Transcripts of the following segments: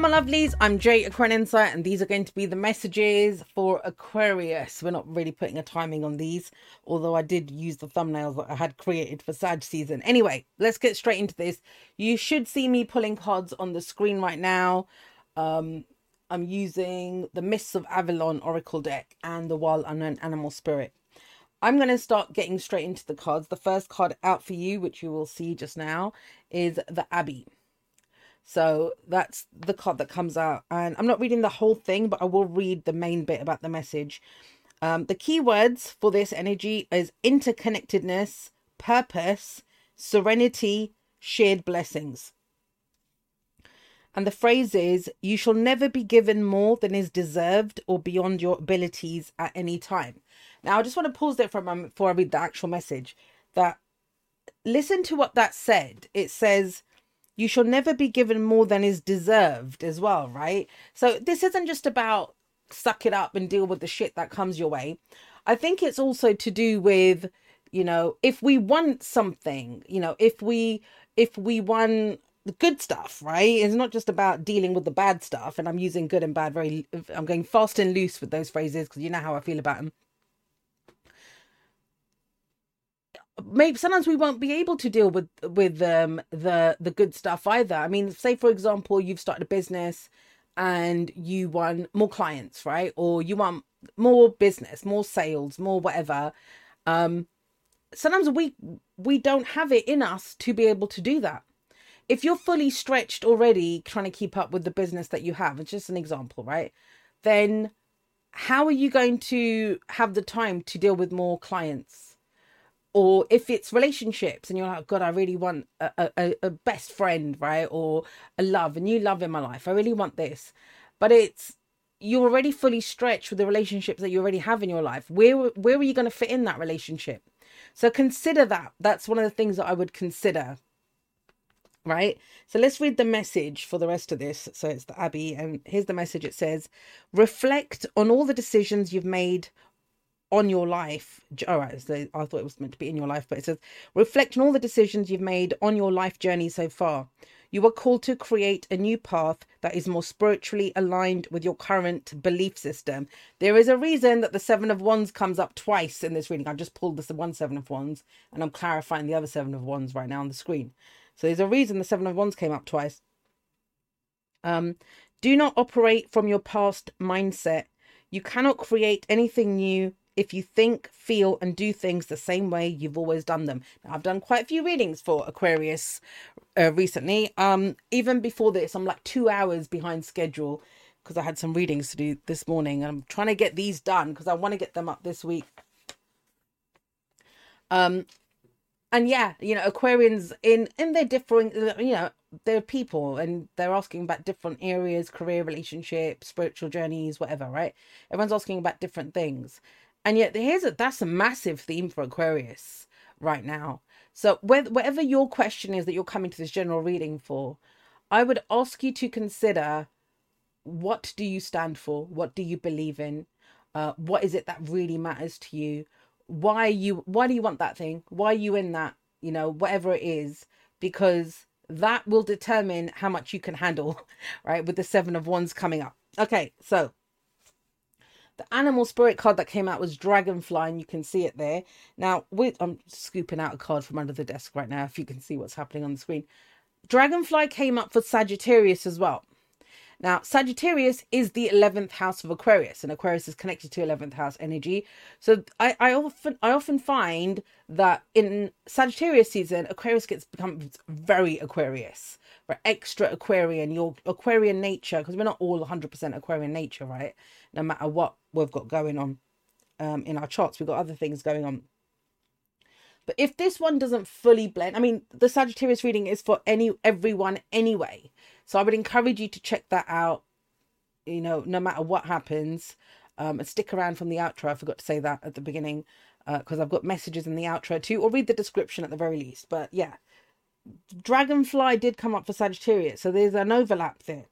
My lovelies. I'm Jay Aquarian Insight, and these are going to be the messages for Aquarius. We're not really putting a timing on these, although I did use the thumbnails that I had created for Sag season. Anyway, let's get straight into this. You should see me pulling cards on the screen right now. Um, I'm using the Mists of Avalon Oracle deck and the Wild Unknown Animal Spirit. I'm going to start getting straight into the cards. The first card out for you, which you will see just now, is the Abbey. So that's the card that comes out. And I'm not reading the whole thing, but I will read the main bit about the message. Um, the key words for this energy is interconnectedness, purpose, serenity, shared blessings. And the phrase is, you shall never be given more than is deserved or beyond your abilities at any time. Now, I just want to pause there for a moment before I read the actual message. That listen to what that said. It says, you shall never be given more than is deserved as well, right? So this isn't just about suck it up and deal with the shit that comes your way. I think it's also to do with, you know, if we want something, you know, if we if we want the good stuff, right? It's not just about dealing with the bad stuff. And I'm using good and bad very, I'm going fast and loose with those phrases because you know how I feel about them. Maybe sometimes we won't be able to deal with with um the the good stuff either. I mean say for example you've started a business and you want more clients right? Or you want more business more sales more whatever. Um sometimes we we don't have it in us to be able to do that. If you're fully stretched already trying to keep up with the business that you have it's just an example right? Then how are you going to have the time to deal with more clients or if it's relationships and you're like god i really want a, a, a best friend right or a love a new love in my life i really want this. But it's you're already fully stretched with the relationships that you already have in your life. Where where are you going to fit in that relationship? So consider that. That's one of the things that i would consider right? So let's read the message for the rest of this. So it's the abbey and here's the message. It says reflect on all the decisions you've made on your life. All right, so I thought it was meant to be in your life, but it says reflect on all the decisions you've made on your life journey so far. You are called to create a new path that is more spiritually aligned with your current belief system. There is a reason that the Seven of Wands comes up twice in this reading. I've just pulled this one Seven of Wands and I'm clarifying the other Seven of Wands right now on the screen. So there's a reason the Seven of Wands came up twice. Um, do not operate from your past mindset. You cannot create anything new if you think, feel, and do things the same way you've always done them. Now, I've done quite a few readings for Aquarius uh, recently. Um, even before this, I'm like two hours behind schedule because I had some readings to do this morning. and I'm trying to get these done because I want to get them up this week. Um, and yeah, you know, Aquarians in in their differing, you know, they're people and they're asking about different areas, career, relationships, spiritual journeys, whatever, right? Everyone's asking about different things. And yet here's a that's a massive theme for Aquarius right now. So whatever your question is that you're coming to this general reading for, I would ask you to consider what do you stand for? What do you believe in? Uh, what is it that really matters to you? Why you why do you want that thing? Why are you in that? You know, whatever it is, because that will determine how much you can handle, right? With the seven of wands coming up. Okay, so the animal spirit card that came out was Dragonfly, and you can see it there. Now, with, I'm scooping out a card from under the desk right now, if you can see what's happening on the screen. Dragonfly came up for Sagittarius as well. Now, Sagittarius is the 11th house of Aquarius, and Aquarius is connected to 11th house energy. So I, I often I often find that in Sagittarius season, Aquarius gets becomes very Aquarius, right? Extra Aquarian, your Aquarian nature, because we're not all 100% Aquarian nature, right? No matter what we've got going on um, in our charts, we've got other things going on. But if this one doesn't fully blend, I mean, the Sagittarius reading is for any everyone anyway. So I would encourage you to check that out, you know, no matter what happens. Um, and stick around from the outro. I forgot to say that at the beginning because uh, I've got messages in the outro too, or read the description at the very least. But yeah, Dragonfly did come up for Sagittarius, so there's an overlap there.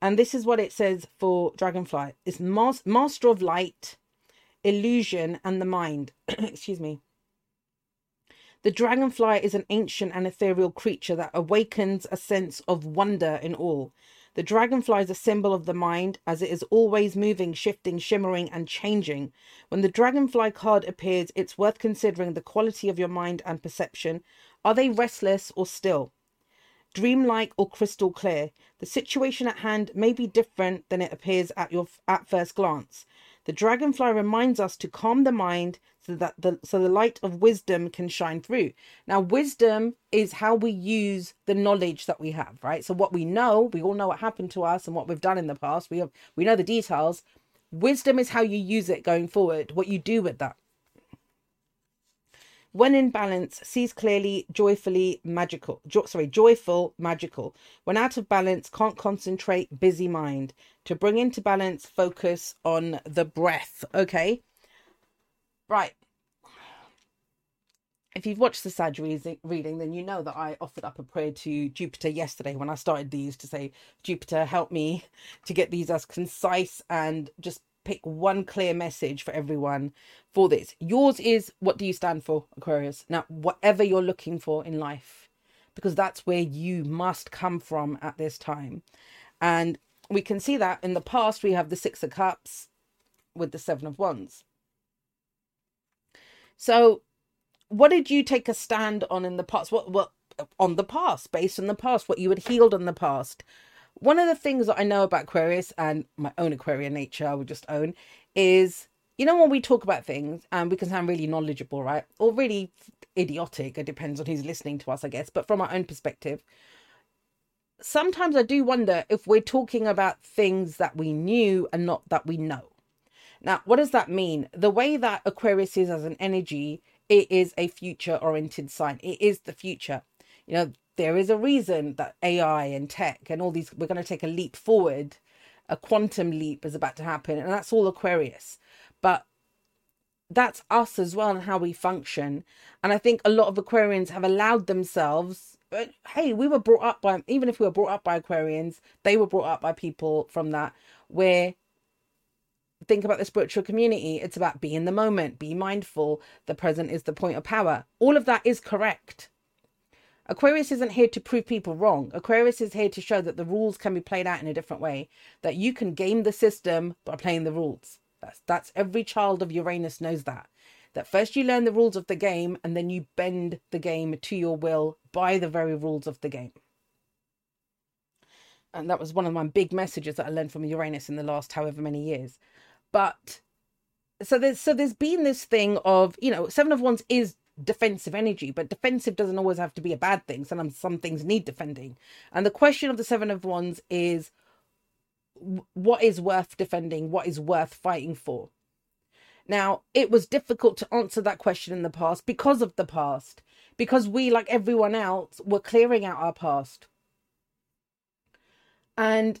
And this is what it says for Dragonfly: it's master of light, illusion, and the mind. Excuse me. The dragonfly is an ancient and ethereal creature that awakens a sense of wonder in all. The dragonfly is a symbol of the mind as it is always moving, shifting, shimmering, and changing. When the dragonfly card appears, it's worth considering the quality of your mind and perception. Are they restless or still? Dreamlike or crystal clear? The situation at hand may be different than it appears at your at first glance. The dragonfly reminds us to calm the mind so that the so the light of wisdom can shine through. Now, wisdom is how we use the knowledge that we have, right? So what we know, we all know what happened to us and what we've done in the past. We have we know the details. Wisdom is how you use it going forward, what you do with that. When in balance, sees clearly, joyfully, magical. Jo- sorry, joyful, magical. When out of balance, can't concentrate, busy mind. To bring into balance, focus on the breath. Okay. Right. If you've watched the Sag reading, then you know that I offered up a prayer to Jupiter yesterday when I started these to say, Jupiter, help me to get these as concise and just pick one clear message for everyone for this. Yours is what do you stand for, Aquarius? Now, whatever you're looking for in life, because that's where you must come from at this time. And we can see that in the past, we have the Six of Cups with the Seven of Wands. So, what did you take a stand on in the past? What, what, on the past, based on the past, what you had healed in the past? One of the things that I know about Aquarius and my own Aquarian nature, I would just own, is you know when we talk about things and we can sound really knowledgeable, right? Or really idiotic. It depends on who's listening to us, I guess. But from our own perspective, sometimes I do wonder if we're talking about things that we knew and not that we know. Now, what does that mean? The way that Aquarius is as an energy, it is a future oriented sign. It is the future. You know, there is a reason that AI and tech and all these, we're going to take a leap forward. A quantum leap is about to happen, and that's all Aquarius. But that's us as well and how we function. And I think a lot of Aquarians have allowed themselves, hey, we were brought up by, even if we were brought up by Aquarians, they were brought up by people from that, where think about the spiritual community. It's about be in the moment, be mindful. The present is the point of power. All of that is correct. Aquarius isn't here to prove people wrong. Aquarius is here to show that the rules can be played out in a different way, that you can game the system by playing the rules. That's that's every child of Uranus knows that. That first you learn the rules of the game and then you bend the game to your will by the very rules of the game. And that was one of my big messages that I learned from Uranus in the last however many years. But so there's so there's been this thing of, you know, Seven of Wands is defensive energy, but defensive doesn't always have to be a bad thing. Sometimes some things need defending. And the question of the Seven of Wands is what is worth defending? What is worth fighting for? Now, it was difficult to answer that question in the past because of the past, because we, like everyone else, were clearing out our past. And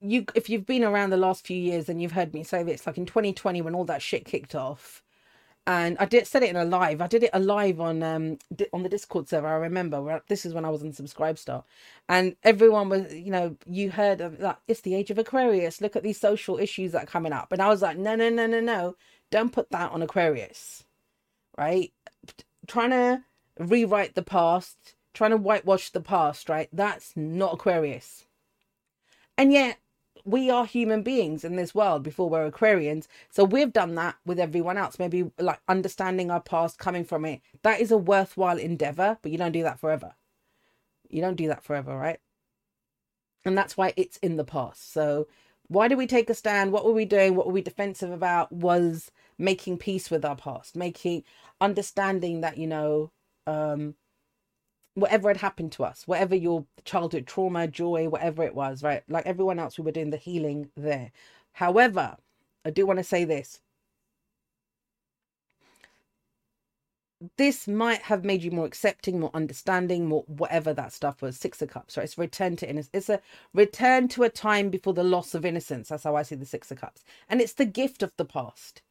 you, if you've been around the last few years and you've heard me say this, like in 2020 when all that shit kicked off, and I did said it in a live. I did it alive on um on the Discord server. I remember where this is when I was on Subscribestar, and everyone was you know you heard of it's the age of Aquarius. Look at these social issues that are coming up, and I was like, no, no, no, no, no, don't put that on Aquarius, right? Trying to rewrite the past, trying to whitewash the past, right? That's not Aquarius. And yet we are human beings in this world before we're Aquarians. So we've done that with everyone else. Maybe like understanding our past, coming from it. That is a worthwhile endeavor, but you don't do that forever. You don't do that forever, right? And that's why it's in the past. So why did we take a stand? What were we doing? What were we defensive about? Was making peace with our past, making understanding that, you know, um, whatever had happened to us, whatever your childhood trauma, joy, whatever it was, right? Like everyone else, we were doing the healing there. However, I do want to say this. This might have made you more accepting, more understanding, more whatever that stuff was. Six of Cups, right? It's return to innocence. It's a return to a time before the loss of innocence. That's how I see the Six of Cups. And it's the gift of the past.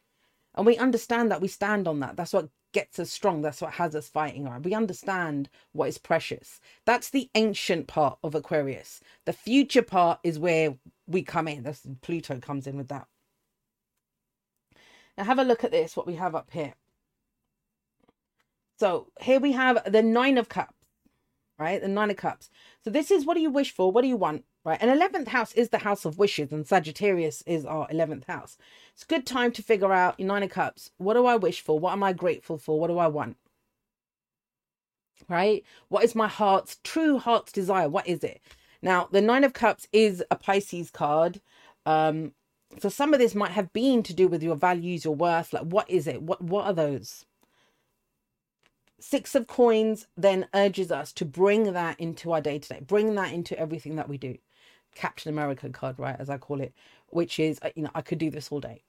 And we understand that we stand on that. That's what gets us strong. That's what has us fighting on. We understand what is precious. That's the ancient part of Aquarius. The future part is where we come in. That's Pluto comes in with that. Now have a look at this, what we have up here. So here we have the Nine of Cups, right? The Nine of Cups. So this is what do you wish for? What do you want? Right? And 11th house is the house of wishes, and Sagittarius is our 11th house. It's a good time to figure out your Nine of Cups. What do I wish for? What am I grateful for? What do I want? Right? What is my heart's true heart's desire? What is it? Now, the Nine of Cups is a Pisces card. Um, so some of this might have been to do with your values, your worth. Like, what is it? What what are those? Six of coins then urges us to bring that into our day to day, bring that into everything that we do. Captain America card, right, as I call it, which is, uh, you know, I could do this all day.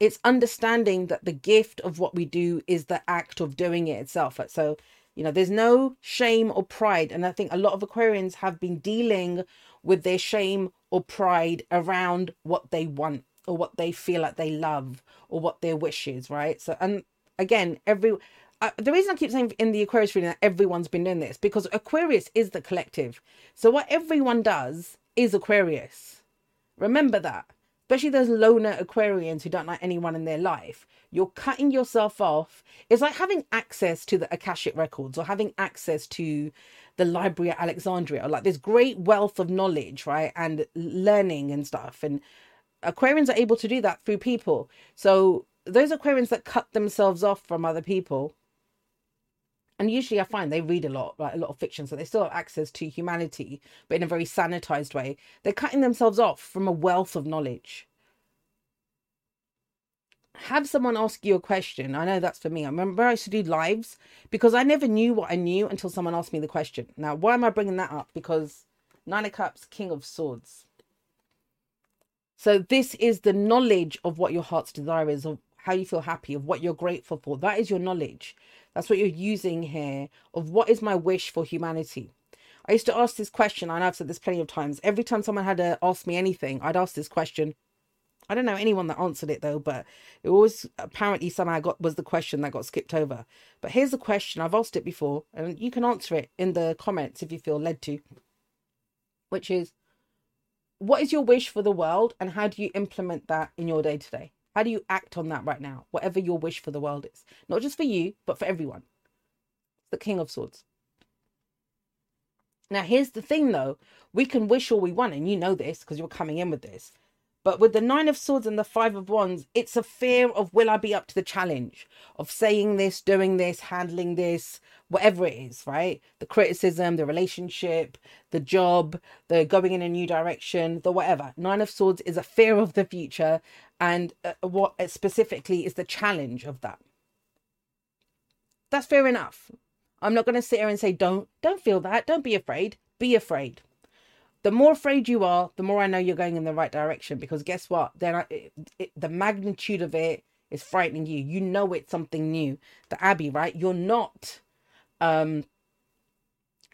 It's understanding that the gift of what we do is the act of doing it itself. So, you know, there's no shame or pride. And I think a lot of Aquarians have been dealing with their shame or pride around what they want or what they feel like they love or what their wish is, right? So, and again, every the reason I keep saying in the Aquarius reading that everyone's been doing this because Aquarius is the collective. So what everyone does is Aquarius. Remember that. Especially those loner Aquarians who don't like anyone in their life. You're cutting yourself off. It's like having access to the Akashic records or having access to the Library at Alexandria, or like this great wealth of knowledge, right? And learning and stuff. And Aquarians are able to do that through people. So those Aquarians that cut themselves off from other people and usually I find they read a lot, like a lot of fiction, so they still have access to humanity, but in a very sanitized way. They're cutting themselves off from a wealth of knowledge. Have someone ask you a question. I know that's for me. I remember I used to do lives because I never knew what I knew until someone asked me the question. Now, why am I bringing that up? Because Nine of Cups, King of Swords. So this is the knowledge of what your heart's desire is, of how you feel happy, of what you're grateful for. That is your knowledge. That's what you're using here of what is my wish for humanity. I used to ask this question, and I've said this plenty of times. Every time someone had to ask me anything, I'd ask this question. I don't know anyone that answered it though, but it was apparently somehow got was the question that got skipped over. But here's the question. I've asked it before, and you can answer it in the comments if you feel led to. Which is what is your wish for the world and how do you implement that in your day to day? How do you act on that right now? Whatever your wish for the world is. Not just for you, but for everyone. It's the King of Swords. Now, here's the thing though we can wish all we want, and you know this because you're coming in with this. But with the Nine of Swords and the Five of Wands, it's a fear of will I be up to the challenge of saying this, doing this, handling this, whatever it is, right? The criticism, the relationship, the job, the going in a new direction, the whatever. Nine of Swords is a fear of the future, and uh, what specifically is the challenge of that. That's fair enough. I'm not going to sit here and say don't don't feel that. Don't be afraid. Be afraid the more afraid you are, the more I know you're going in the right direction. Because guess what? Then I, it, it, the magnitude of it is frightening you. You know it's something new. The Abbey, right? You're not um,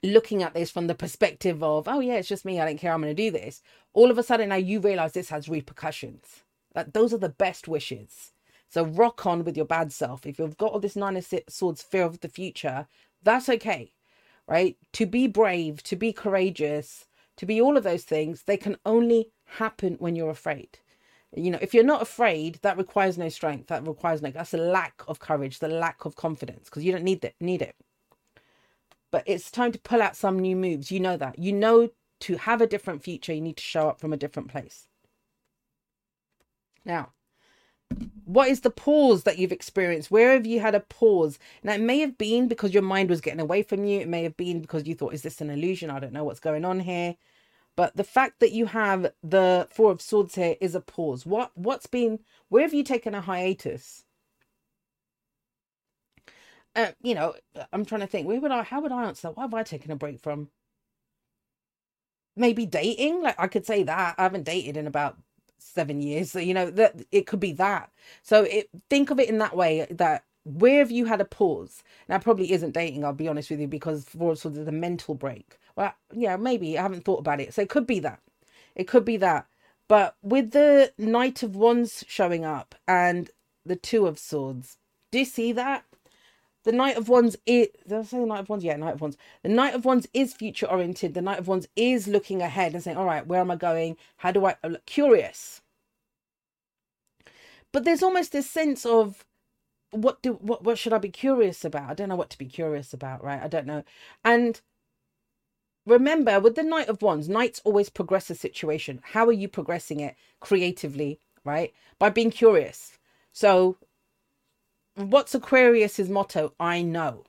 looking at this from the perspective of, oh yeah, it's just me. I don't care. I'm going to do this. All of a sudden now you realize this has repercussions. That those are the best wishes. So rock on with your bad self. If you've got all this nine of swords fear of the future, that's okay, right? To be brave, to be courageous to be all of those things, they can only happen when you're afraid. You know, if you're not afraid, that requires no strength. That requires no. That's a lack of courage, the lack of confidence, because you don't need it. Need it. But it's time to pull out some new moves. You know that. You know to have a different future, you need to show up from a different place. Now, what is the pause that you've experienced? Where have you had a pause? Now, it may have been because your mind was getting away from you. It may have been because you thought, is this an illusion? I don't know what's going on here. But the fact that you have the Four of Swords here is a pause. What what's been where have you taken a hiatus? Uh, you know, I'm trying to think. Where would I? How would I answer that? Why have I taken a break from? Maybe dating. Like I could say that I haven't dated in about seven years. So, you know, that it could be that. So it think of it in that way that where have you had a pause? Now probably isn't dating, I'll be honest with you, because for sort of the mental break. Well, yeah, maybe I haven't thought about it. So it could be that. It could be that. But with the Knight of Wands showing up and the Two of Swords, do you see that? The Knight of Wands is. Did I say the Knight of Wands? Yeah, Knight of Wands. The Knight of Wands is future oriented. The Knight of Wands is looking ahead and saying, "All right, where am I going? How do I?" Uh, curious. But there's almost this sense of what do what what should I be curious about? I don't know what to be curious about, right? I don't know. And remember with the Knight of Wands, Knights always progress a situation. How are you progressing it creatively, right? By being curious. So, what's Aquarius's motto? I know.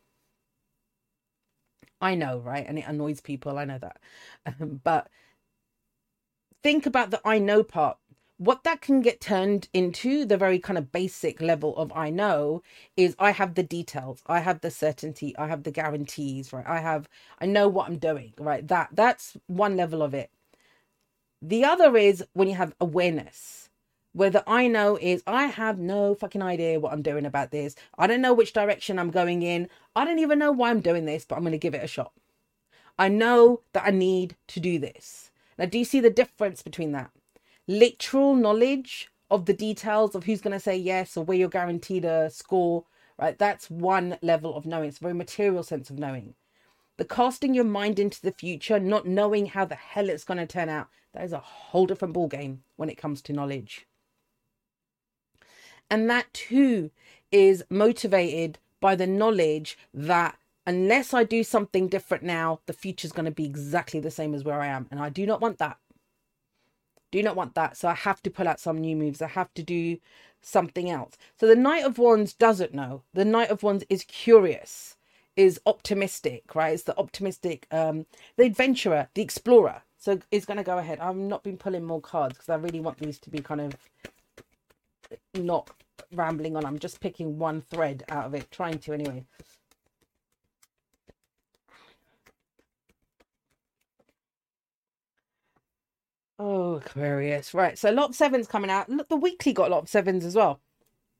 I know, right? And it annoys people. I know that. But think about the I know part. What that can get turned into, the very kind of basic level of I know, is I have the details, I have the certainty, I have the guarantees, right? I have, I know what I'm doing, right? That that's one level of it. The other is when you have awareness where the I know is I have no fucking idea what I'm doing about this. I don't know which direction I'm going in. I don't even know why I'm doing this, but I'm going to give it a shot. I know that I need to do this. Now, do you see the difference between that? Literal knowledge of the details of who's going to say yes or where you're guaranteed a score, right? That's one level of knowing. It's a very material sense of knowing. The casting your mind into the future, not knowing how the hell it's going to turn out, that is a whole different ball game when it comes to knowledge. And that too is motivated by the knowledge that unless I do something different now, the future is going to be exactly the same as where I am. And I do not want that. Do not want that. So I have to pull out some new moves. I have to do something else. So the Knight of Wands doesn't know. The Knight of Wands is curious, is optimistic, right? It's the optimistic, um, the adventurer, the explorer. So it's going to go ahead. I've not been pulling more cards because I really want these to be kind of not rambling on. I'm just picking one thread out of it, trying to anyway. Oh, Aquarius. Right. So a lot of sevens coming out. Look, the weekly got a lot of sevens as well.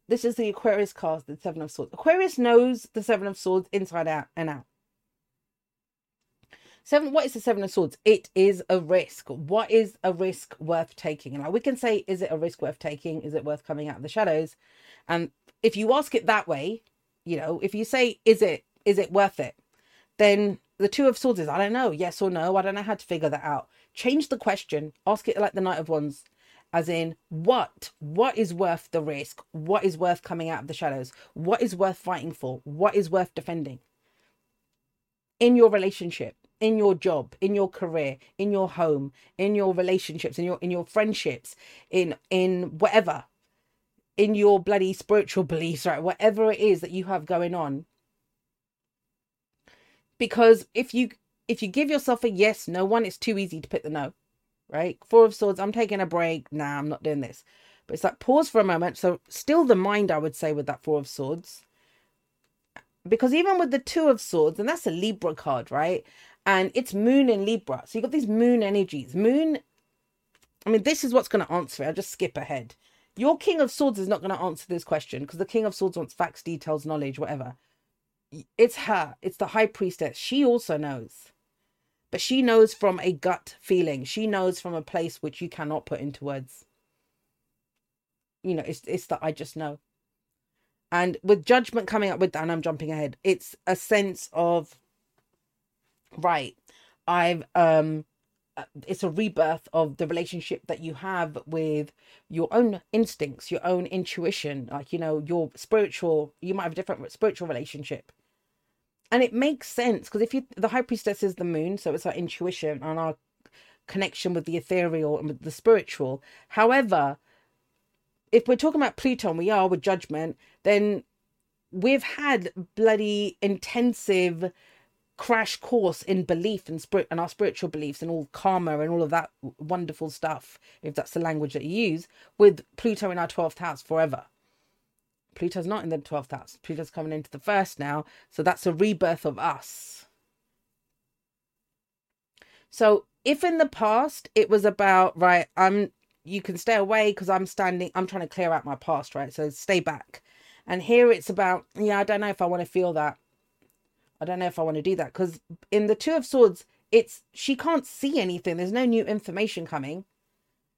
This is the Aquarius card, the Seven of Swords. Aquarius knows the Seven of Swords inside out and out. Seven, what is the Seven of Swords? It is a risk. What is a risk worth taking? And like we can say, is it a risk worth taking? Is it worth coming out of the shadows? And if you ask it that way, you know, if you say, is it, is it worth it? Then the Two of Swords is, I don't know, yes or no. I don't know how to figure that out. Change the question. Ask it like the Knight of Wands, as in, what? What is worth the risk? What is worth coming out of the shadows? What is worth fighting for? What is worth defending? In your relationship, in your job in your career in your home in your relationships in your in your friendships in in whatever in your bloody spiritual beliefs right whatever it is that you have going on because if you if you give yourself a yes no one it's too easy to pick the no right four of swords i'm taking a break nah i'm not doing this but it's like pause for a moment so still the mind i would say with that four of swords because even with the two of swords and that's a libra card right and it's moon in Libra. So you've got these moon energies. Moon, I mean, this is what's going to answer it. I'll just skip ahead. Your King of Swords is not going to answer this question because the King of Swords wants facts, details, knowledge, whatever. It's her, it's the High Priestess. She also knows. But she knows from a gut feeling. She knows from a place which you cannot put into words. You know, it's it's that I just know. And with judgment coming up with that, and I'm jumping ahead, it's a sense of right i've um uh, it's a rebirth of the relationship that you have with your own instincts your own intuition like you know your spiritual you might have a different spiritual relationship and it makes sense because if you the high priestess is the moon so it's our intuition and our connection with the ethereal and with the spiritual however if we're talking about pluto and we are with judgment then we've had bloody intensive crash course in belief and spirit and our spiritual beliefs and all karma and all of that wonderful stuff, if that's the language that you use, with Pluto in our 12th house forever. Pluto's not in the 12th house. Pluto's coming into the first now. So that's a rebirth of us. So if in the past it was about, right, I'm you can stay away because I'm standing, I'm trying to clear out my past, right? So stay back. And here it's about, yeah, I don't know if I want to feel that. I don't know if I want to do that because in the Two of Swords, it's she can't see anything. There's no new information coming.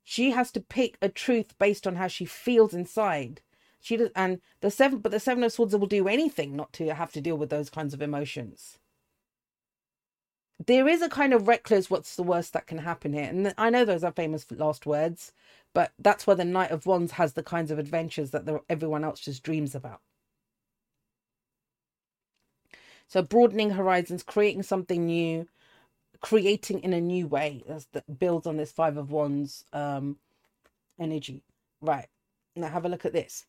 She has to pick a truth based on how she feels inside. She does, and the seven, but the Seven of Swords will do anything not to have to deal with those kinds of emotions. There is a kind of reckless. What's the worst that can happen here? And I know those are famous last words, but that's where the Knight of Wands has the kinds of adventures that the, everyone else just dreams about. So broadening horizons, creating something new, creating in a new way that builds on this five of wands um energy right now have a look at this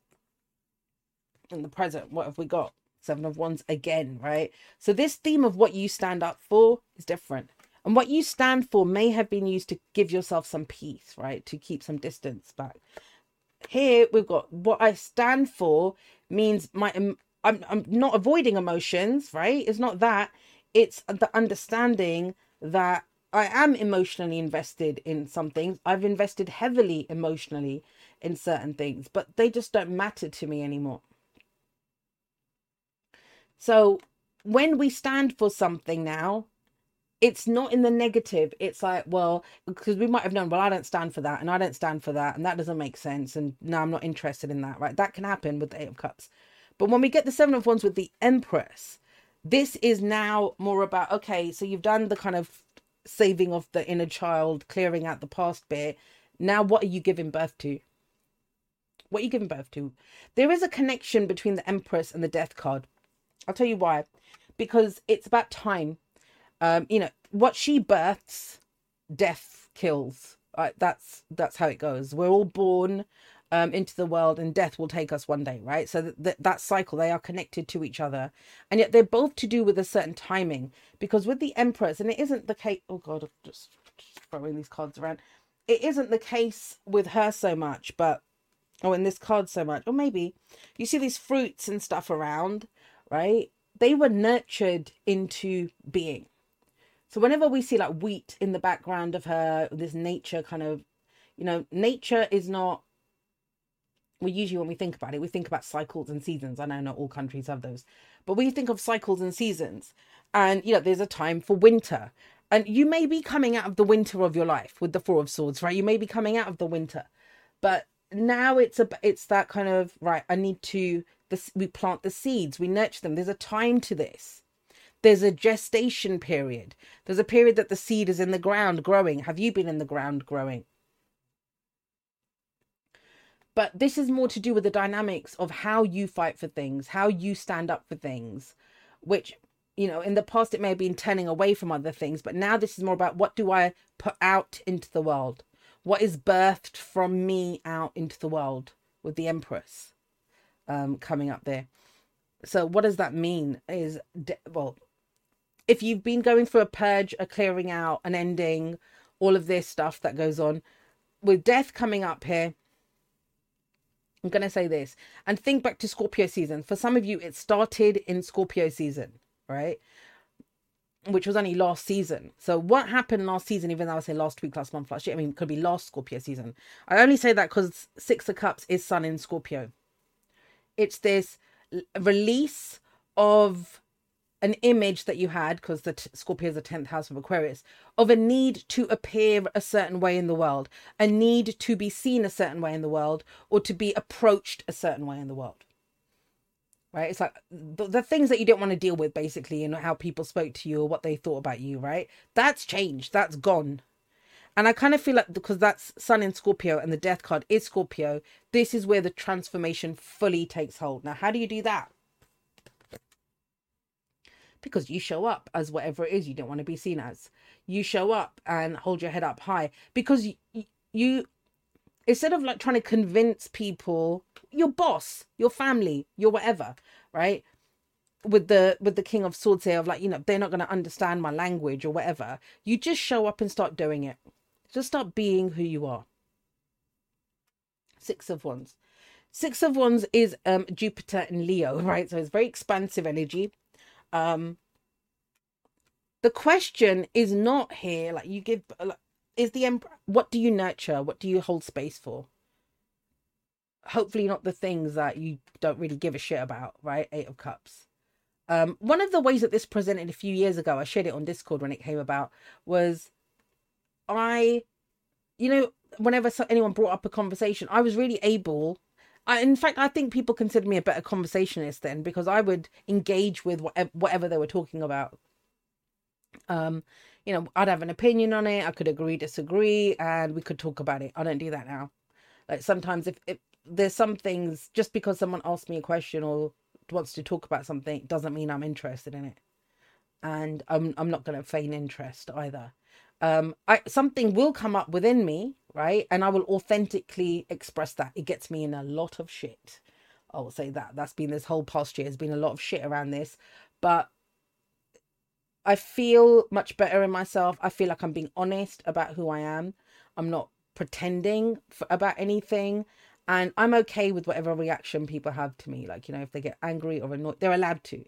in the present what have we got? Seven of wands again right? So this theme of what you stand up for is different. And what you stand for may have been used to give yourself some peace right? To keep some distance back. Here we've got what i stand for means my I'm, I'm not avoiding emotions right? It's not that. It's the understanding that I am emotionally invested in some things. I've invested heavily emotionally in certain things, but they just don't matter to me anymore. So when we stand for something now, it's not in the negative. It's like, well, because we might have known, well, I don't stand for that, and I don't stand for that, and that doesn't make sense, and no, I'm not interested in that, right? That can happen with the Eight of Cups. But when we get the Seven of Wands with the Empress, this is now more about okay, so you've done the kind of saving of the inner child, clearing out the past bit. Now, what are you giving birth to? What are you giving birth to? There is a connection between the Empress and the Death card. I'll tell you why. Because it's about time. Um, you know, what she births, death kills. Right? That's that's how it goes. We're all born um, into the world and death will take us one day, right? So that, that that cycle, they are connected to each other, and yet they're both to do with a certain timing. Because with the Empress, and it isn't the case. Oh God, I'm just throwing these cards around. It isn't the case with her so much, but oh, in this card so much, or maybe you see these fruits and stuff around, right? They were nurtured into being. So whenever we see like wheat in the background of her, this nature kind of, you know, nature is not we usually when we think about it we think about cycles and seasons. I know not all countries have those. But we think of cycles and seasons. And you know there's a time for winter. And you may be coming out of the winter of your life with the four of swords right? You may be coming out of the winter. But now it's a it's that kind of right i need to this we plant the seeds we nurture them. There's a time to this. There's a gestation period. There's a period that the seed is in the ground growing. Have you been in the ground growing? But this is more to do with the dynamics of how you fight for things, how you stand up for things, which, you know, in the past it may have been turning away from other things, but now this is more about what do I put out into the world? What is birthed from me out into the world with the Empress um, coming up there? So, what does that mean? Is, well, if you've been going through a purge, a clearing out, an ending, all of this stuff that goes on, with death coming up here, I'm going to say this and think back to Scorpio season. For some of you, it started in Scorpio season, right? Which was only last season. So, what happened last season, even though I say last week, last month, last year, I mean, could be last Scorpio season. I only say that because Six of Cups is Sun in Scorpio. It's this release of an image that you had because the t- Scorpio is the 10th house of Aquarius of a need to appear a certain way in the world, a need to be seen a certain way in the world, or to be approached a certain way in the world. Right? It's like the, the things that you didn't want to deal with, basically, and how people spoke to you or what they thought about you, right? That's changed, that's gone. And I kind of feel like because that's Sun in Scorpio and the death card is Scorpio, this is where the transformation fully takes hold. Now, how do you do that? because you show up as whatever it is you don't want to be seen as. You show up and hold your head up high because you, you instead of like trying to convince people, your boss, your family, your whatever, right? With the with the King of Swords here of like, you know, they're not gonna understand my language or whatever. You just show up and start doing it. Just start being who you are. Six of Wands. Six of Wands is um Jupiter and Leo, right? So it's very expansive energy um the question is not here like you give like, is the emperor what do you nurture what do you hold space for hopefully not the things that you don't really give a shit about right eight of cups um one of the ways that this presented a few years ago i shared it on discord when it came about was i you know whenever anyone brought up a conversation i was really able I, in fact, I think people considered me a better conversationalist then because I would engage with whatever, whatever they were talking about. Um, you know, I'd have an opinion on it. I could agree, disagree, and we could talk about it. I don't do that now. Like sometimes, if, if there's some things, just because someone asks me a question or wants to talk about something, doesn't mean I'm interested in it. and I'm I'm not going to feign interest either. Um, I something will come up within me, right, and I will authentically express that. It gets me in a lot of shit. I will say that. That's been this whole past year. There's been a lot of shit around this, but I feel much better in myself. I feel like I'm being honest about who I am. I'm not pretending for, about anything. And I'm okay with whatever reaction people have to me. Like, you know, if they get angry or annoyed, they're allowed to.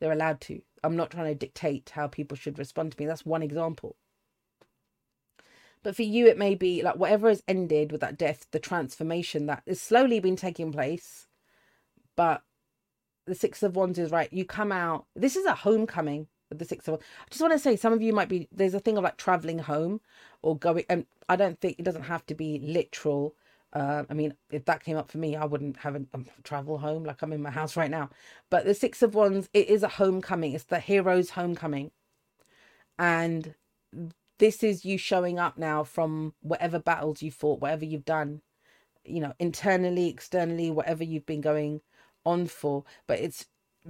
They're allowed to. I'm not trying to dictate how people should respond to me. That's one example. But for you, it may be like whatever has ended with that death, the transformation that is slowly been taking place. But the Six of Wands is right. You come out. This is a homecoming the Six of Wands. I just want to say, some of you might be. There's a thing of like traveling home or going. And I don't think it doesn't have to be literal uh, I mean, if that came up for me, I wouldn't have a um, travel home like I'm in my house right now. But the Six of Wands, it is a homecoming. It's the hero's homecoming, and this is you showing up now from whatever battles you fought, whatever you've done, you know, internally, externally, whatever you've been going on for. But it's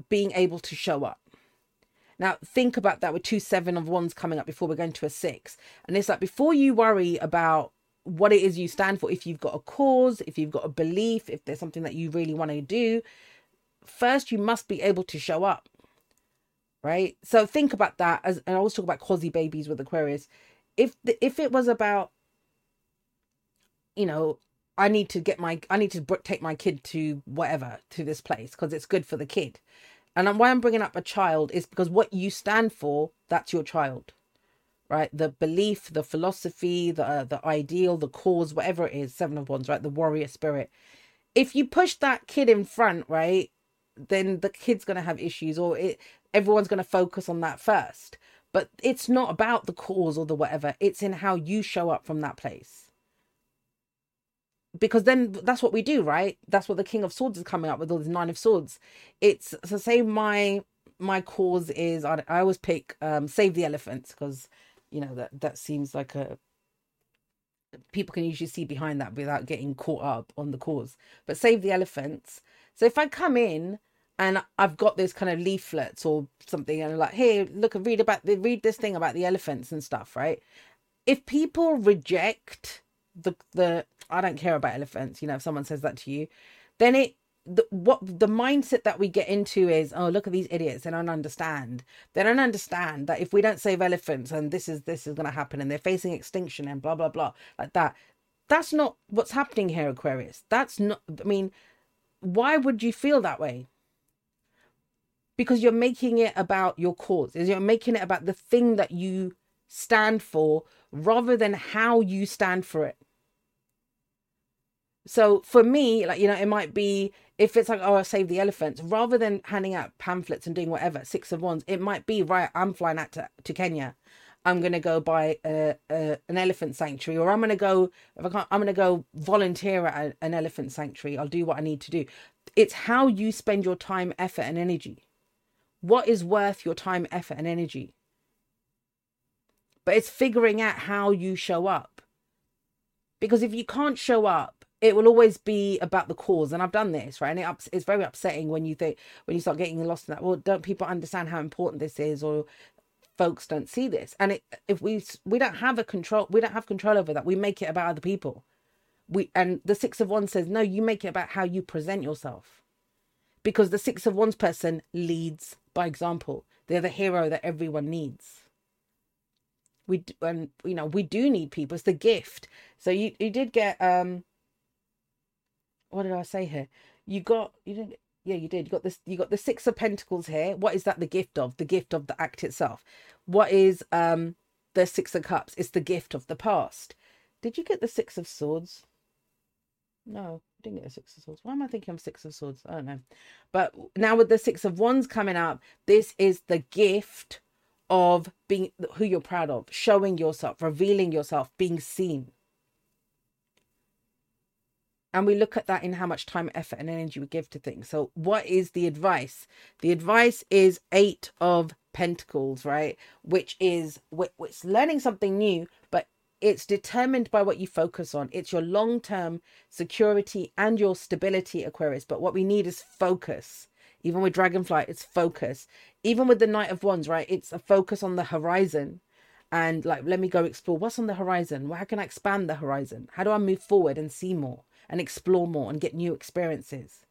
being able to show up. Now, think about that with two seven of wands coming up before we're going to a six. And it's like before you worry about what it is you stand for if you've got a cause if you've got a belief if there's something that you really want to do first you must be able to show up right? So think about that as and i always talk about quasi babies with aquarius. If the, if it was about you know i need to get my i need to take my kid to whatever to this place because it's good for the kid. And why i'm bringing up a child is because what you stand for that's your child right? The belief the philosophy the uh, the ideal the cause whatever it is seven of wands right? The warrior spirit. If you push that kid in front right then the kid's going to have issues or it everyone's going to focus on that first. But it's not about the cause or the whatever it's in how you show up from that place. Because then that's what we do right? That's what the king of swords is coming up with all this nine of swords. It's so say my my cause is i, I always pick um save the elephants because you know that that seems like a people can usually see behind that without getting caught up on the cause. But save the elephants so if i come in and i've got this kind of leaflets or something and I'm like hey look and read about the read this thing about the elephants and stuff right? If people reject the the i don't care about elephants you know if someone says that to you then it the, what the mindset that we get into is oh look at these idiots. They don't understand. They don't understand that if we don't save elephants and this is this is going to happen and they're facing extinction and blah blah blah like that. That's not what's happening here aquarius. That's not i mean why would you feel that way because you're making it about your cause you're making it about the thing that you stand for rather than how you stand for it so for me, like, you know, it might be if it's like, oh, I save the elephants, rather than handing out pamphlets and doing whatever, six of wands, it might be, right, I'm flying out to, to Kenya. I'm going to go buy a, a, an elephant sanctuary, or I'm going to go, if I can't, I'm going to go volunteer at a, an elephant sanctuary. I'll do what I need to do. It's how you spend your time, effort, and energy. What is worth your time, effort, and energy? But it's figuring out how you show up. Because if you can't show up, it will always be about the cause. And i've done this right? And it ups, it's very upsetting when you think when you start getting lost in that well don't people understand how important this is or folks don't see this? And it, if we we don't have a control we don't have control over that. We make it about other people. We and the six of wands says no you make it about how you present yourself. Because the six of wands person leads by example they're the hero that everyone needs we and you know we do need people it's the gift so you you did get um what did I say here? You got you didn't yeah, you did. You got this you got the six of pentacles here. What is that the gift of? The gift of the act itself. What is um the six of cups? It's the gift of the past. Did you get the six of swords? No, didn't get the six of swords. Why am I thinking of six of swords? I don't know. But now with the six of wands coming up, this is the gift of being who you're proud of, showing yourself, revealing yourself, being seen. And we look at that in how much time, effort, and energy we give to things. So, what is the advice? The advice is Eight of Pentacles, right? Which is it's learning something new, but it's determined by what you focus on. It's your long term security and your stability, Aquarius. But what we need is focus. Even with Dragonfly, it's focus. Even with the Knight of Wands, right? It's a focus on the horizon. And like, let me go explore what's on the horizon. How can I expand the horizon? How do I move forward and see more and explore more and get new experiences?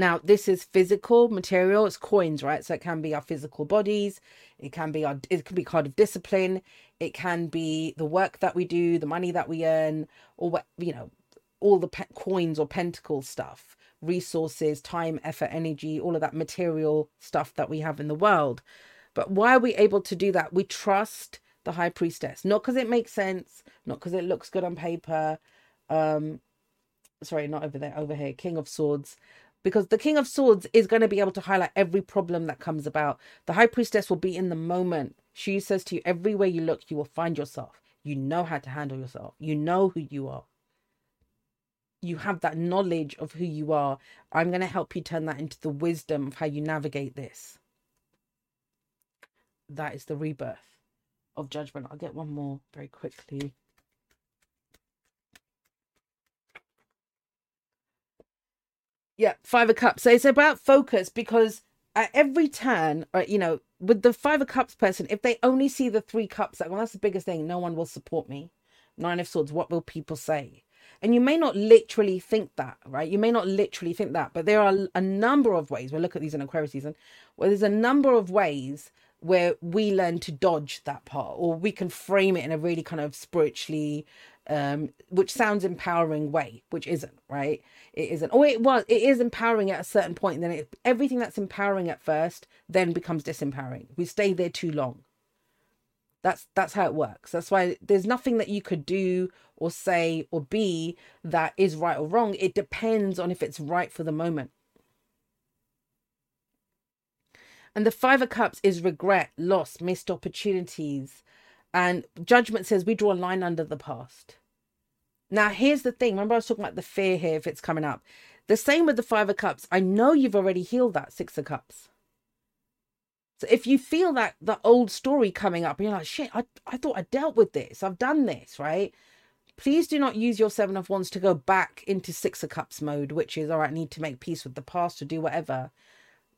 Now, this is physical material. It's coins, right? So it can be our physical bodies. It can be our. It can be kind of discipline. It can be the work that we do, the money that we earn, or what you know, all the pe- coins or pentacle stuff, resources, time, effort, energy, all of that material stuff that we have in the world. But why are we able to do that? We trust the high priestess, not because it makes sense, not because it looks good on paper. Um, sorry, not over there, over here, King of Swords because the King of Swords is going to be able to highlight every problem that comes about. The High Priestess will be in the moment. She says to you, everywhere you look, you will find yourself. You know how to handle yourself, you know who you are. You have that knowledge of who you are. I'm going to help you turn that into the wisdom of how you navigate this. That is the rebirth of judgment. I'll get one more very quickly. Yeah, Five of Cups. So it's about focus because at every turn, uh, you know, with the Five of Cups person, if they only see the three cups, like, well, that's the biggest thing. No one will support me. Nine of Swords. What will people say? And you may not literally think that, right? You may not literally think that, but there are a number of ways. We'll look at these in Aquarius season, where there's a number of ways where we learn to dodge that part, or we can frame it in a really kind of spiritually um, which sounds empowering way, which isn't, right? It isn't. Or it was, it is empowering at a certain point, then it, everything that's empowering at first then becomes disempowering. We stay there too long. That's that's how it works. That's why there's nothing that you could do or say or be that is right or wrong. It depends on if it's right for the moment. And the Five of Cups is regret, loss, missed opportunities. And judgment says we draw a line under the past. Now, here's the thing. Remember, I was talking about the fear here if it's coming up. The same with the Five of Cups. I know you've already healed that Six of Cups. So if you feel that the old story coming up, you're like, shit, I, I thought I dealt with this. I've done this, right? Please do not use your Seven of Wands to go back into Six of Cups mode, which is, all right, I need to make peace with the past or do whatever.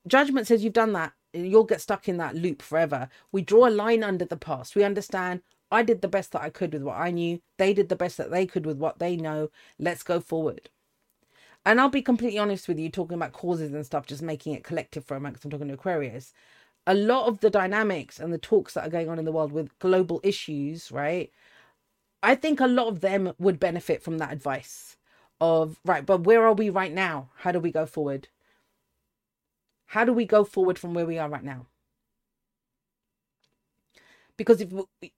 Judgment says you've done that. You'll get stuck in that loop forever. We draw a line under the past. We understand I did the best that I could with what I knew. They did the best that they could with what they know. Let's go forward. And I'll be completely honest with you, talking about causes and stuff, just making it collective for a moment, because I'm talking to Aquarius. A lot of the dynamics and the talks that are going on in the world with global issues, right? I think a lot of them would benefit from that advice of, right, but where are we right now? How do we go forward? How do we go forward from where we are right now? Because if we,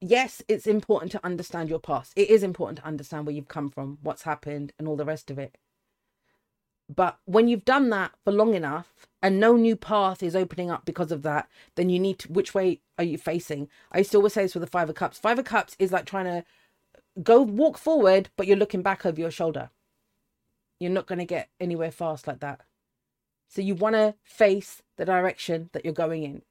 yes, it's important to understand your past. It is important to understand where you've come from, what's happened, and all the rest of it. But when you've done that for long enough and no new path is opening up because of that, then you need to, which way are you facing? I used to always say this with the Five of Cups. Five of Cups is like trying to go walk forward, but you're looking back over your shoulder. You're not going to get anywhere fast like that. So you want to face the direction that you're going in.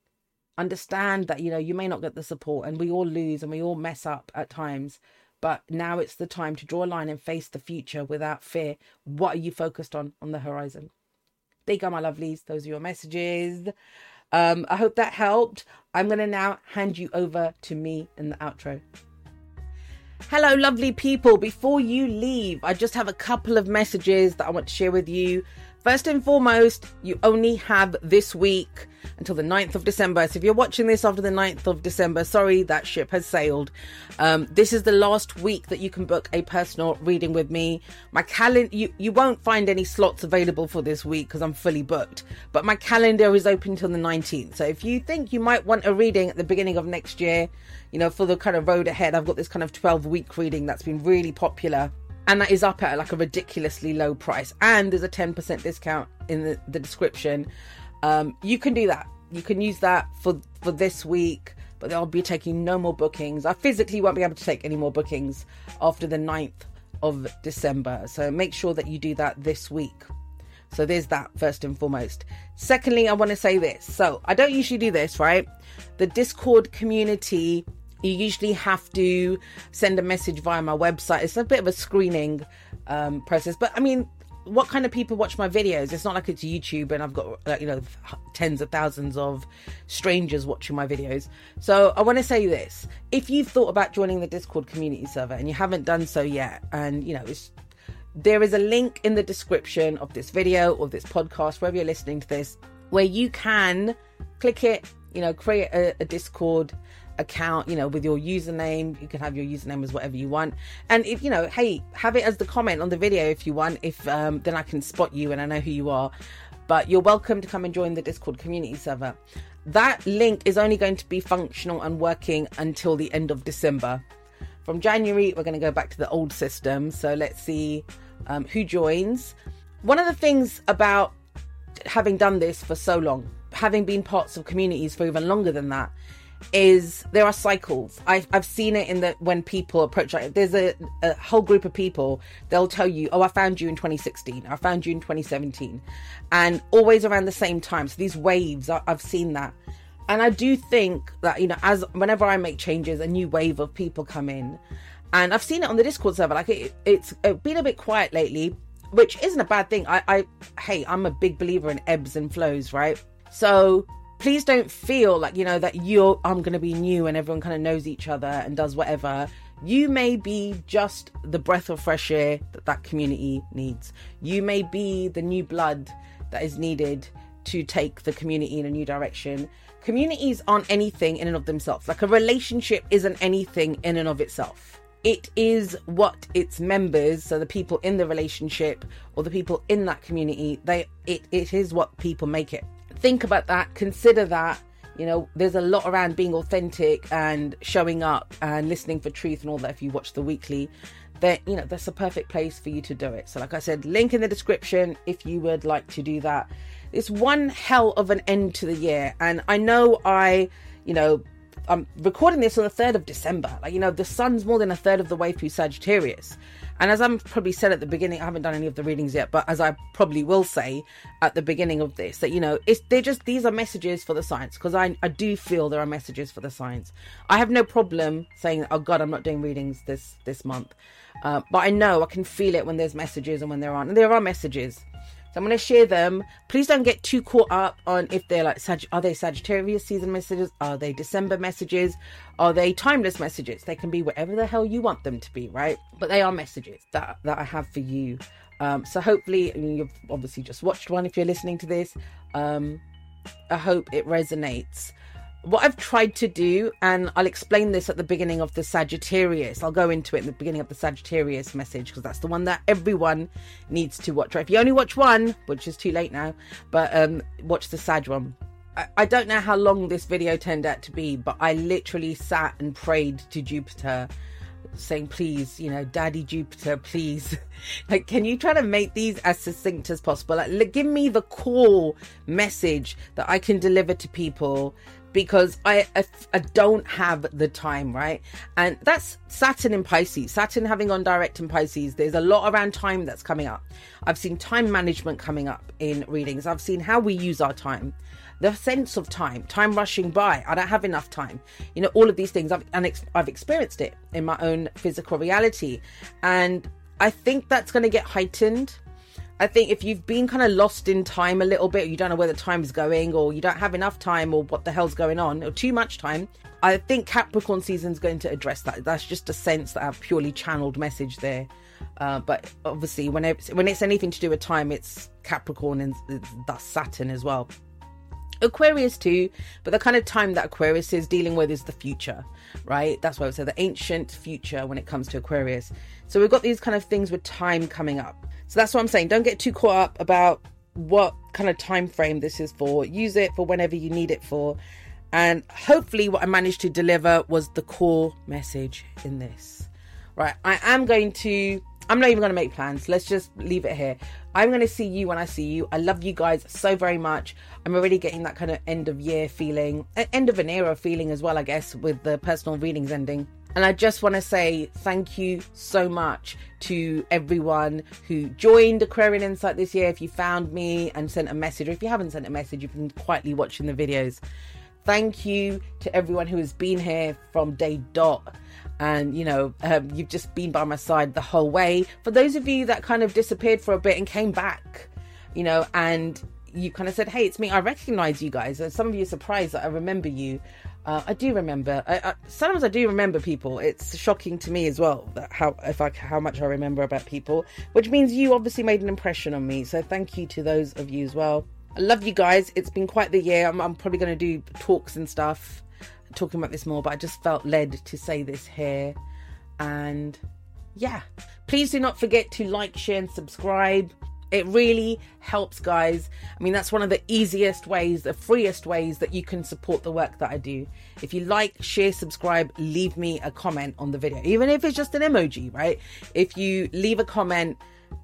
Understand that you know you may not get the support and we all lose and we all mess up at times but now it's the time to draw a line and face the future without fear. What are you focused on on the horizon? There you go my lovelies. Those are your messages. Um i hope that helped. I'm going to now hand you over to me in the outro. Hello, lovely people. Before you leave, I just have a couple of messages that I want to share with you. First and foremost, you only have this week until the 9th of December. So if you're watching this after the 9th of December, sorry, that ship has sailed. Um, this is the last week that you can book a personal reading with me. My calendar, you, you won't find any slots available for this week because I'm fully booked, but my calendar is open till the 19th. So if you think you might want a reading at the beginning of next year, you know, for the kind of road ahead, I've got this kind of 12 week reading that's been really popular and that is up at like a ridiculously low price and there's a 10% discount in the, the description um, you can do that. You can use that for for this week, but I'll be taking no more bookings. I physically won't be able to take any more bookings after the 9th of December. So make sure that you do that this week. So there's that first and foremost. Secondly, I want to say this. So I don't usually do this, right? The Discord community, you usually have to send a message via my website. It's a bit of a screening um, process, but I mean, what kind of people watch my videos. It's not like it's YouTube and I've got like, you know tens of thousands of strangers watching my videos. So I want to say this: if you've thought about joining the Discord community server and you haven't done so yet, and you know there is a link in the description of this video or this podcast, wherever you're listening to this, where you can click it, you know, create a, a Discord account, you know, with your username. You can have your username as whatever you want. And if you know, hey, have it as the comment on the video if you want. If um, then I can spot you and I know who you are. But you're welcome to come and join the Discord community server. That link is only going to be functional and working until the end of December. From January, we're going to go back to the old system. So let's see um, who joins. One of the things about having done this for so long, having been parts of communities for even longer than that, is there are cycles. I've, I've seen it in that when people approach, like, there's a, a whole group of people, they'll tell you, Oh, I found you in 2016, I found you in 2017, and always around the same time. So these waves, I, I've seen that. And I do think that, you know, as whenever I make changes, a new wave of people come in. And I've seen it on the Discord server. Like it, it's uh, been a bit quiet lately, which isn't a bad thing. I, I, hey, I'm a big believer in ebbs and flows, right? So please don't feel like you know that you're i'm going to be new and everyone kind of knows each other and does whatever. You may be just the breath of fresh air that that community needs. You may be the new blood that is needed to take the community in a new direction. Communities aren't anything in and of themselves. Like a relationship isn't anything in and of itself. It is what its members so the people in the relationship or the people in that community they it, it is what people make it think about that, consider that. You know, there's a lot around being authentic and showing up and listening for truth and all that if you watch the weekly. That you know, that's a perfect place for you to do it. So, like I said, link in the description if you would like to do that. It's one hell of an end to the year, and I know I, you know, I'm recording this on the 3rd of December. Like, you know, the sun's more than a third of the way through Sagittarius. And as I'm probably said at the beginning, I haven't done any of the readings yet, but as I probably will say at the beginning of this, that you know, it's they're just these are messages for the science because I I do feel there are messages for the science. I have no problem saying, oh God, I'm not doing readings this this month, uh, but I know I can feel it when there's messages and when there aren't. And there are messages. So I'm going to share them. Please don't get too caught up on if they're like, are they Sagittarius season messages? Are they December messages? Are they timeless messages? They can be whatever the hell you want them to be, right? But they are messages that, that I have for you. Um, so hopefully, you've obviously just watched one if you're listening to this. Um, I hope it resonates what I've tried to do, and I'll explain this at the beginning of the Sagittarius. I'll go into it in the beginning of the Sagittarius message because that's the one that everyone needs to watch. Right? If you only watch one, which is too late now, but um, watch the Sag one. I, I don't know how long this video turned out to be, but I literally sat and prayed to Jupiter saying please you know daddy jupiter please like can you try to make these as succinct as possible like give me the core message that i can deliver to people because I, I, I don't have the time, right? And that's Saturn in Pisces. Saturn having on direct in Pisces. There's a lot around time that's coming up. I've seen time management coming up in readings. I've seen how we use our time, the sense of time, time rushing by. I don't have enough time. You know, all of these things. I've and I've experienced it in my own physical reality, and I think that's going to get heightened I think if you've been kind of lost in time a little bit, you don't know where the time is going, or you don't have enough time, or what the hell's going on, or too much time, I think Capricorn season is going to address that. That's just a sense that I've purely channeled message there. Uh, but obviously, when it's, when it's anything to do with time, it's Capricorn and thus Saturn as well. Aquarius too, but the kind of time that Aquarius is dealing with is the future, right? That's why I would say the ancient future when it comes to Aquarius. So we've got these kind of things with time coming up. So that's what I'm saying. Don't get too caught up about what kind of time frame this is for. Use it for whenever you need it for. And hopefully, what I managed to deliver was the core message in this. Right, I am going to. I'm not even going to make plans. Let's just leave it here. I'm going to see you when I see you. I love you guys so very much. I'm already getting that kind of end of year feeling, end of an era feeling as well, I guess, with the personal readings ending. And I just want to say thank you so much to everyone who joined Aquarian Insight this year. If you found me and sent a message, or if you haven't sent a message, you've been quietly watching the videos. thank you to everyone who has been here from day dot. And you know um, you've just been by my side the whole way. For those of you that kind of disappeared for a bit and came back you know and you kind of said hey it's me. I recognize you guys. Some of you are surprised that i remember you uh, I do remember. I, I, sometimes I do remember people. It's shocking to me as well that how if I how much I remember about people, which means you obviously made an impression on me. So thank you to those of you as well. I love you guys. It's been quite the year. I'm, I'm probably going to do talks and stuff, talking about this more. But I just felt led to say this here, and yeah, please do not forget to like, share, and subscribe. It really helps, guys. I mean, that's one of the easiest ways, the freest ways that you can support the work that I do. If you like, share, subscribe, leave me a comment on the video, even if it's just an emoji, right? If you leave a comment,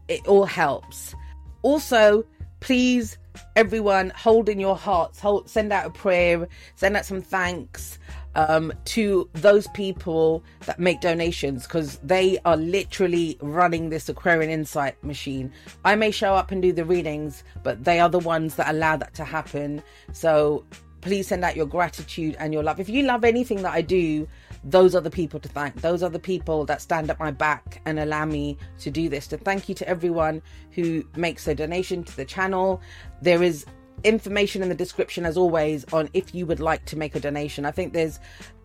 it all helps. Also, please, everyone, hold in your hearts, hold, send out a prayer, send out some thanks um, to those people that make donations because they are literally running this Aquarian Insight machine. I may show up and do the readings, but they are the ones that allow that to happen. So please send out your gratitude and your love. If you love anything that I do, those are the people to thank. Those are the people that stand at my back and allow me to do this. To thank you to everyone who makes a donation to the channel. There is information in the description as always on if you would like to make a donation. I think there's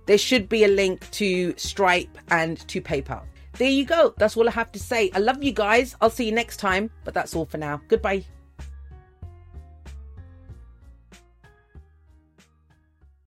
there should be a link to Stripe and to PayPal. There you go. That's all I have to say. I love you guys. I'll see you next time, but that's all for now. Goodbye.